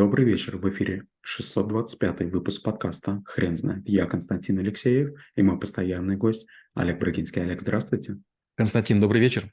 Добрый вечер, в эфире 625 выпуск подкаста «Хрен знает». Я Константин Алексеев и мой постоянный гость Олег Брагинский. Олег, здравствуйте. Константин, добрый вечер.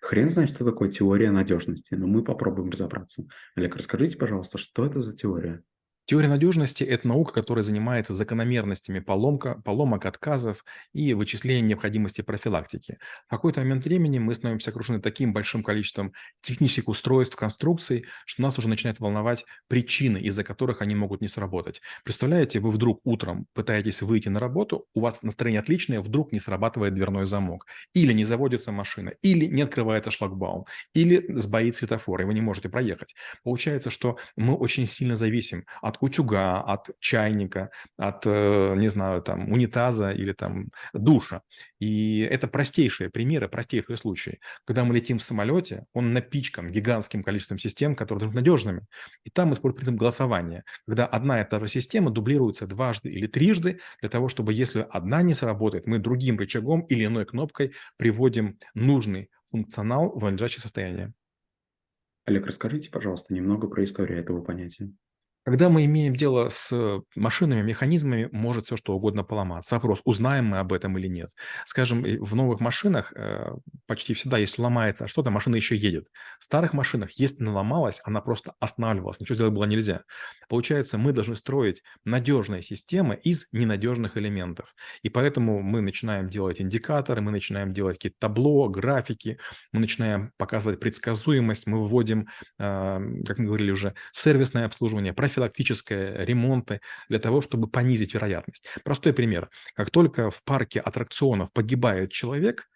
Хрен знает, что такое теория надежности, но мы попробуем разобраться. Олег, расскажите, пожалуйста, что это за теория? Теория надежности– это наука, которая занимается закономерностями поломка, поломок, отказов и вычислением необходимости профилактики. В какой-то момент времени мы становимся окружены таким большим количеством технических устройств, конструкций, что нас уже начинает волновать причины, из-за которых они могут не сработать. Представляете, вы вдруг утром пытаетесь выйти на работу, у вас настроение отличное, вдруг не срабатывает дверной замок, или не заводится машина, или не открывается шлагбаум, или сбоит светофор, и вы не можете проехать. Получается, что мы очень сильно зависим от от утюга, от чайника, от, э, не знаю, там, унитаза или там душа. И это простейшие примеры, простейшие случаи. Когда мы летим в самолете, он напичкан гигантским количеством систем, которые должны быть надежными. И там используют принцип голосования, когда одна и та же система дублируется дважды или трижды для того, чтобы если одна не сработает, мы другим рычагом или иной кнопкой приводим нужный функционал в надлежащее состояние. Олег, расскажите, пожалуйста, немного про историю этого понятия. Когда мы имеем дело с машинами, механизмами, может все что угодно поломаться. Вопрос, узнаем мы об этом или нет. Скажем, в новых машинах э, почти всегда, если ломается что-то, машина еще едет. В старых машинах, если она ломалась, она просто останавливалась, ничего сделать было нельзя. Получается, мы должны строить надежные системы из ненадежных элементов. И поэтому мы начинаем делать индикаторы, мы начинаем делать какие-то табло, графики, мы начинаем показывать предсказуемость, мы вводим, э, как мы говорили уже, сервисное обслуживание, профилактическое, ремонты для того, чтобы понизить вероятность. Простой пример. Как только в парке аттракционов погибает человек,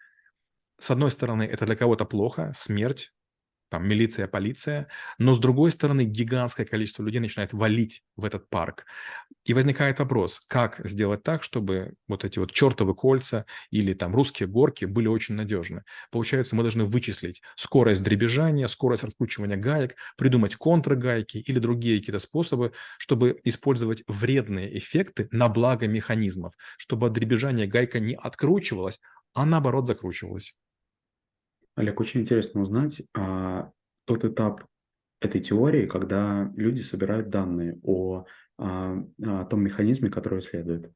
с одной стороны, это для кого-то плохо, смерть, там милиция, полиция, но с другой стороны гигантское количество людей начинает валить в этот парк. И возникает вопрос, как сделать так, чтобы вот эти вот чертовы кольца или там русские горки были очень надежны. Получается, мы должны вычислить скорость дребезжания, скорость раскручивания гаек, придумать контргайки или другие какие-то способы, чтобы использовать вредные эффекты на благо механизмов, чтобы от дребезжания гайка не откручивалась, а наоборот закручивалась. Олег, очень интересно узнать а, тот этап этой теории, когда люди собирают данные о, а, о том механизме, который исследуют.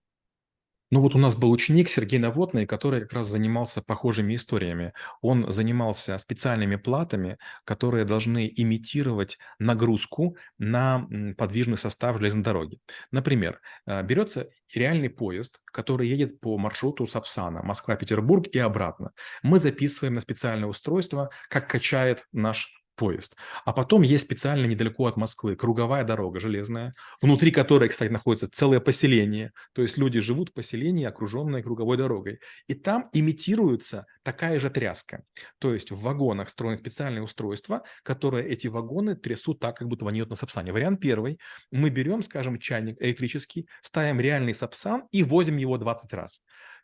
Ну вот у нас был ученик Сергей Наводный, который как раз занимался похожими историями. Он занимался специальными платами, которые должны имитировать нагрузку на подвижный состав железной дороги. Например, э, берется реальный поезд, который едет по маршруту Сапсана, Москва-Петербург и обратно. Мы записываем на специальное устройство, как качает наш поезд. А потом есть специально недалеко от Москвы круговая дорога железная, внутри которой, кстати, находится целое поселение. То есть люди живут в поселении, окруженное круговой дорогой. И там имитируется такая же тряска. То есть в вагонах строено специальное устройство, которое эти вагоны трясут так, как будто они на сапсане. Вариант первый. Мы берем, скажем, чайник электрический, ставим реальный сапсан и возим его 20 раз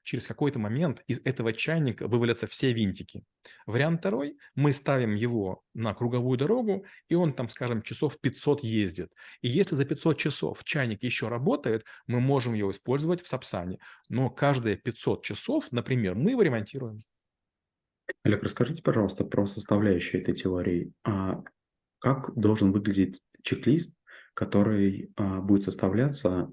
через какой-то момент из этого чайника вывалятся все винтики. Вариант второй, мы ставим его на круговую дорогу, и он там, скажем, часов 500 ездит. И если за 500 часов чайник еще работает, мы можем его использовать в Сапсане. Но каждые 500 часов, например, мы его ремонтируем. Олег, расскажите, пожалуйста, про составляющие этой теории. А как должен выглядеть чек-лист, который а, будет составляться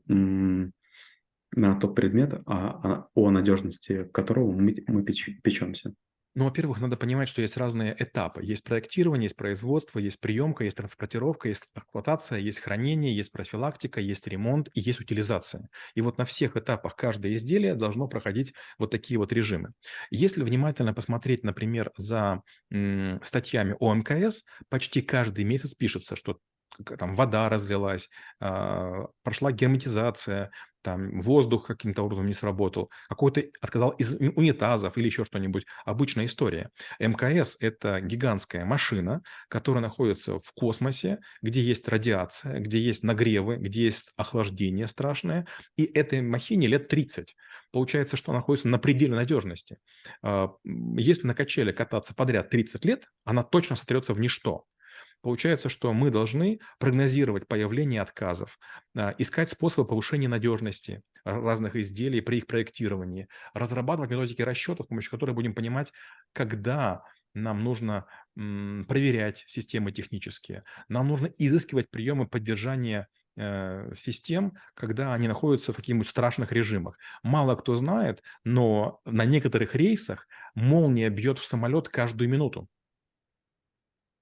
на тот предмет, а, а, о надежности которого мы, мы печемся. Ну, во-первых, надо понимать, что есть разные этапы. Есть проектирование, есть производство, есть приемка, есть транспортировка, есть эксплуатация, есть хранение, есть профилактика, есть ремонт и есть утилизация. И вот на всех этапах каждое изделие должно проходить вот такие вот режимы. Если внимательно посмотреть, например, за м, статьями о МКС, почти каждый месяц пишется, что там вода разлилась, э, прошла герметизация, там воздух каким-то образом не сработал, какой-то отказал из унитазов или еще что-нибудь. Обычная история. МКС – это гигантская машина, которая находится в космосе, где есть радиация, где есть нагревы, где есть охлаждение страшное, и этой махине лет 30. Получается, что она находится на пределе надежности. А, если на качеле кататься подряд 30 лет, она точно сотрется в ничто. Получается, что мы должны прогнозировать появление отказов, а, искать способы повышения надежности разных изделий при их проектировании, разрабатывать методики расчета, с помощью которых будем понимать, когда нам нужно проверять системы технические, нам нужно изыскивать приемы поддержания э, систем, когда они находятся в каких-нибудь страшных режимах. Мало кто знает, но на некоторых рейсах молния бьет в самолет каждую минуту.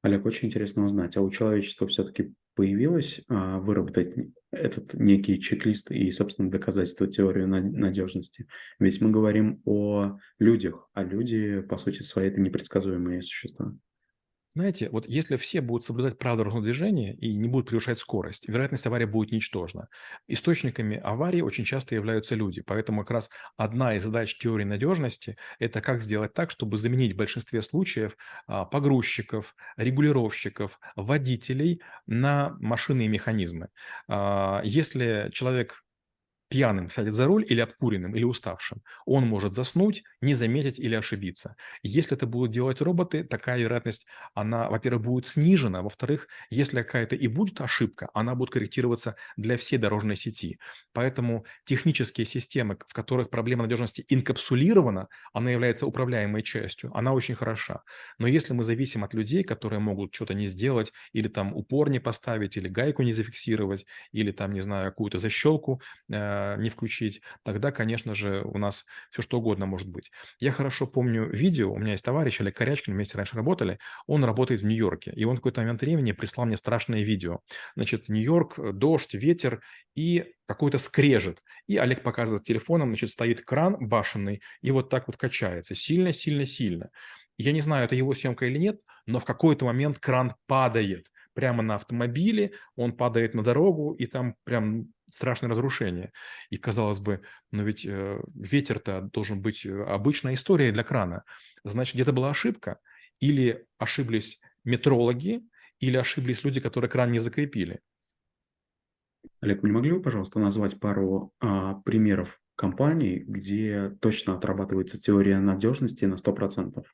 Олег, очень интересно узнать, а у человечества все-таки появилось а, выработать этот некий чек-лист и, собственно, доказательство теории надежности? Ведь мы говорим о людях, а люди, по сути своей, это непредсказуемые существа. Знаете, вот если все будут соблюдать правила дорожного движения и не будут превышать скорость, вероятность аварии будет ничтожна. Источниками аварии очень часто являются люди, поэтому как раз одна из задач теории надежности– это как сделать так, чтобы заменить в большинстве случаев а, погрузчиков, регулировщиков, водителей на машины и механизмы. А, если человек пьяным сядет за руль или обкуренным, или уставшим, он может заснуть, не заметить или ошибиться. Если это будут делать роботы, такая вероятность, она, во-первых, будет снижена, во-вторых, если какая-то и будет ошибка, она будет корректироваться для всей дорожной сети. Поэтому технические системы, в которых проблема надежности инкапсулирована, она является управляемой частью, она очень хороша. Но если мы зависим от людей, которые могут что-то не сделать, или там упор не поставить, или гайку не зафиксировать, или там, не знаю, какую-то защелку э, не включить, тогда, конечно же, у нас все что угодно может быть. Я хорошо помню видео, у меня есть товарищ Олег Корячкин, вместе раньше работали, он работает в Нью-Йорке, и он в какой-то момент времени прислал мне страшное видео. Значит, Нью-Йорк, э, дождь, ветер и какой-то скрежет. И Олег показывает телефоном, значит, стоит кран башенный и вот так вот качается. Сильно, сильно, сильно. Я не знаю, это его съемка или нет, но в какой-то момент кран падает прямо на автомобиле, он падает на дорогу, и там прям страшное разрушение. И казалось бы, но ведь э, ветер-то должен быть э, обычной историей для крана. Значит, где-то была ошибка. Или ошиблись метрологи, или ошиблись люди, которые кран не закрепили. Олег, не могли бы, пожалуйста, назвать пару а, примеров компаний, где точно отрабатывается теория надежности на 100%?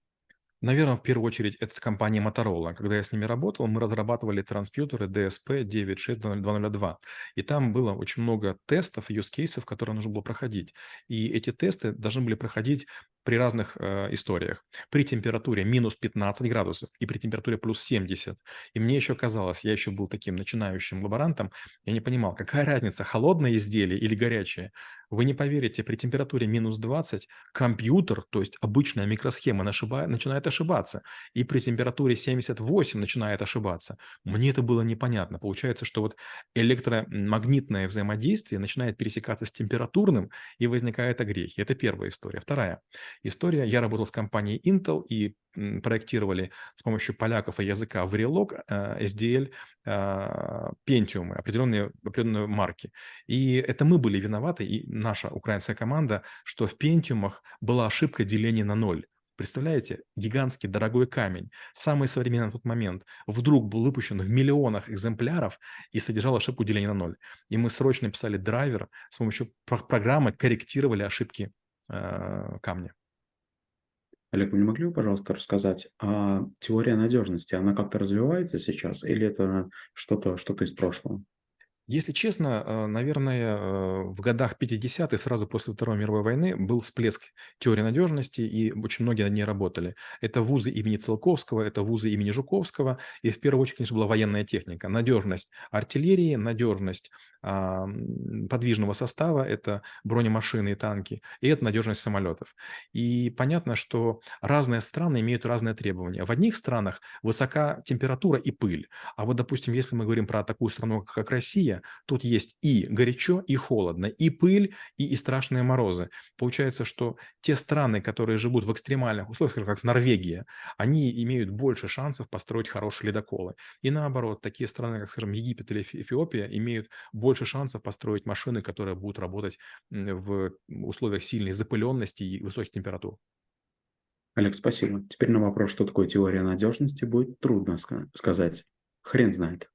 Наверное, в первую очередь, это компания Motorola. Когда я с ними работал, мы разрабатывали транспьютеры DSP 96202. И там было очень много тестов, cases, которые нужно было проходить. И эти тесты должны были проходить при разных э, историях. При температуре минус 15 градусов и при температуре плюс 70. И мне еще казалось, я еще был таким начинающим лаборантом, я не понимал, какая разница, холодное изделие или горячее. Вы не поверите, при температуре минус 20 компьютер, то есть обычная микросхема, начинает ошибаться. И при температуре 78 начинает ошибаться. Мне это было непонятно. Получается, что вот электромагнитное взаимодействие начинает пересекаться с температурным, и возникает огрехи. Это первая история. Вторая история. Я работал с компанией Intel и проектировали с помощью поляков и языка Verilog, э, SDL, а, Pentium, определенные, определенные марки. И это мы были виноваты, и наша украинская команда, что в Pentium была ошибка деления на ноль. Представляете, гигантский дорогой камень, самый современный на тот момент, вдруг был выпущен в миллионах экземпляров и содержал ошибку деления на ноль. И мы срочно писали драйвер, с помощью программы корректировали ошибки э, камня. Олег, вы не могли бы, пожалуйста, рассказать, а теория надежности, она как-то развивается сейчас или это что-то что из прошлого? Если честно, э, наверное, э, в годах 50-х, сразу после Второй мировой войны, был всплеск теории надежности, и очень многие над ней работали. Это вузы имени Целковского, это вузы имени Жуковского, и в первую очередь, конечно, была военная техника. Надежность артиллерии, надежность подвижного состава, это бронемашины и танки, и это надежность самолетов. И понятно, что разные страны имеют разные требования. В одних странах высока температура и пыль, а вот, допустим, если мы говорим про такую страну, как Россия, тут есть и горячо, и холодно, и пыль, и, и страшные морозы. Получается, что те страны, которые живут в экстремальных условиях, скажем, как Норвегия, они имеют больше шансов построить хорошие ледоколы. И наоборот, такие страны, как, скажем, Египет или Эфиопия, имеют больше шансов построить машины, которые будут работать в условиях сильной запыленности и высоких температур. Олег, спасибо. Теперь на вопрос, что такое теория надежности, будет трудно сказать. Хрен знает.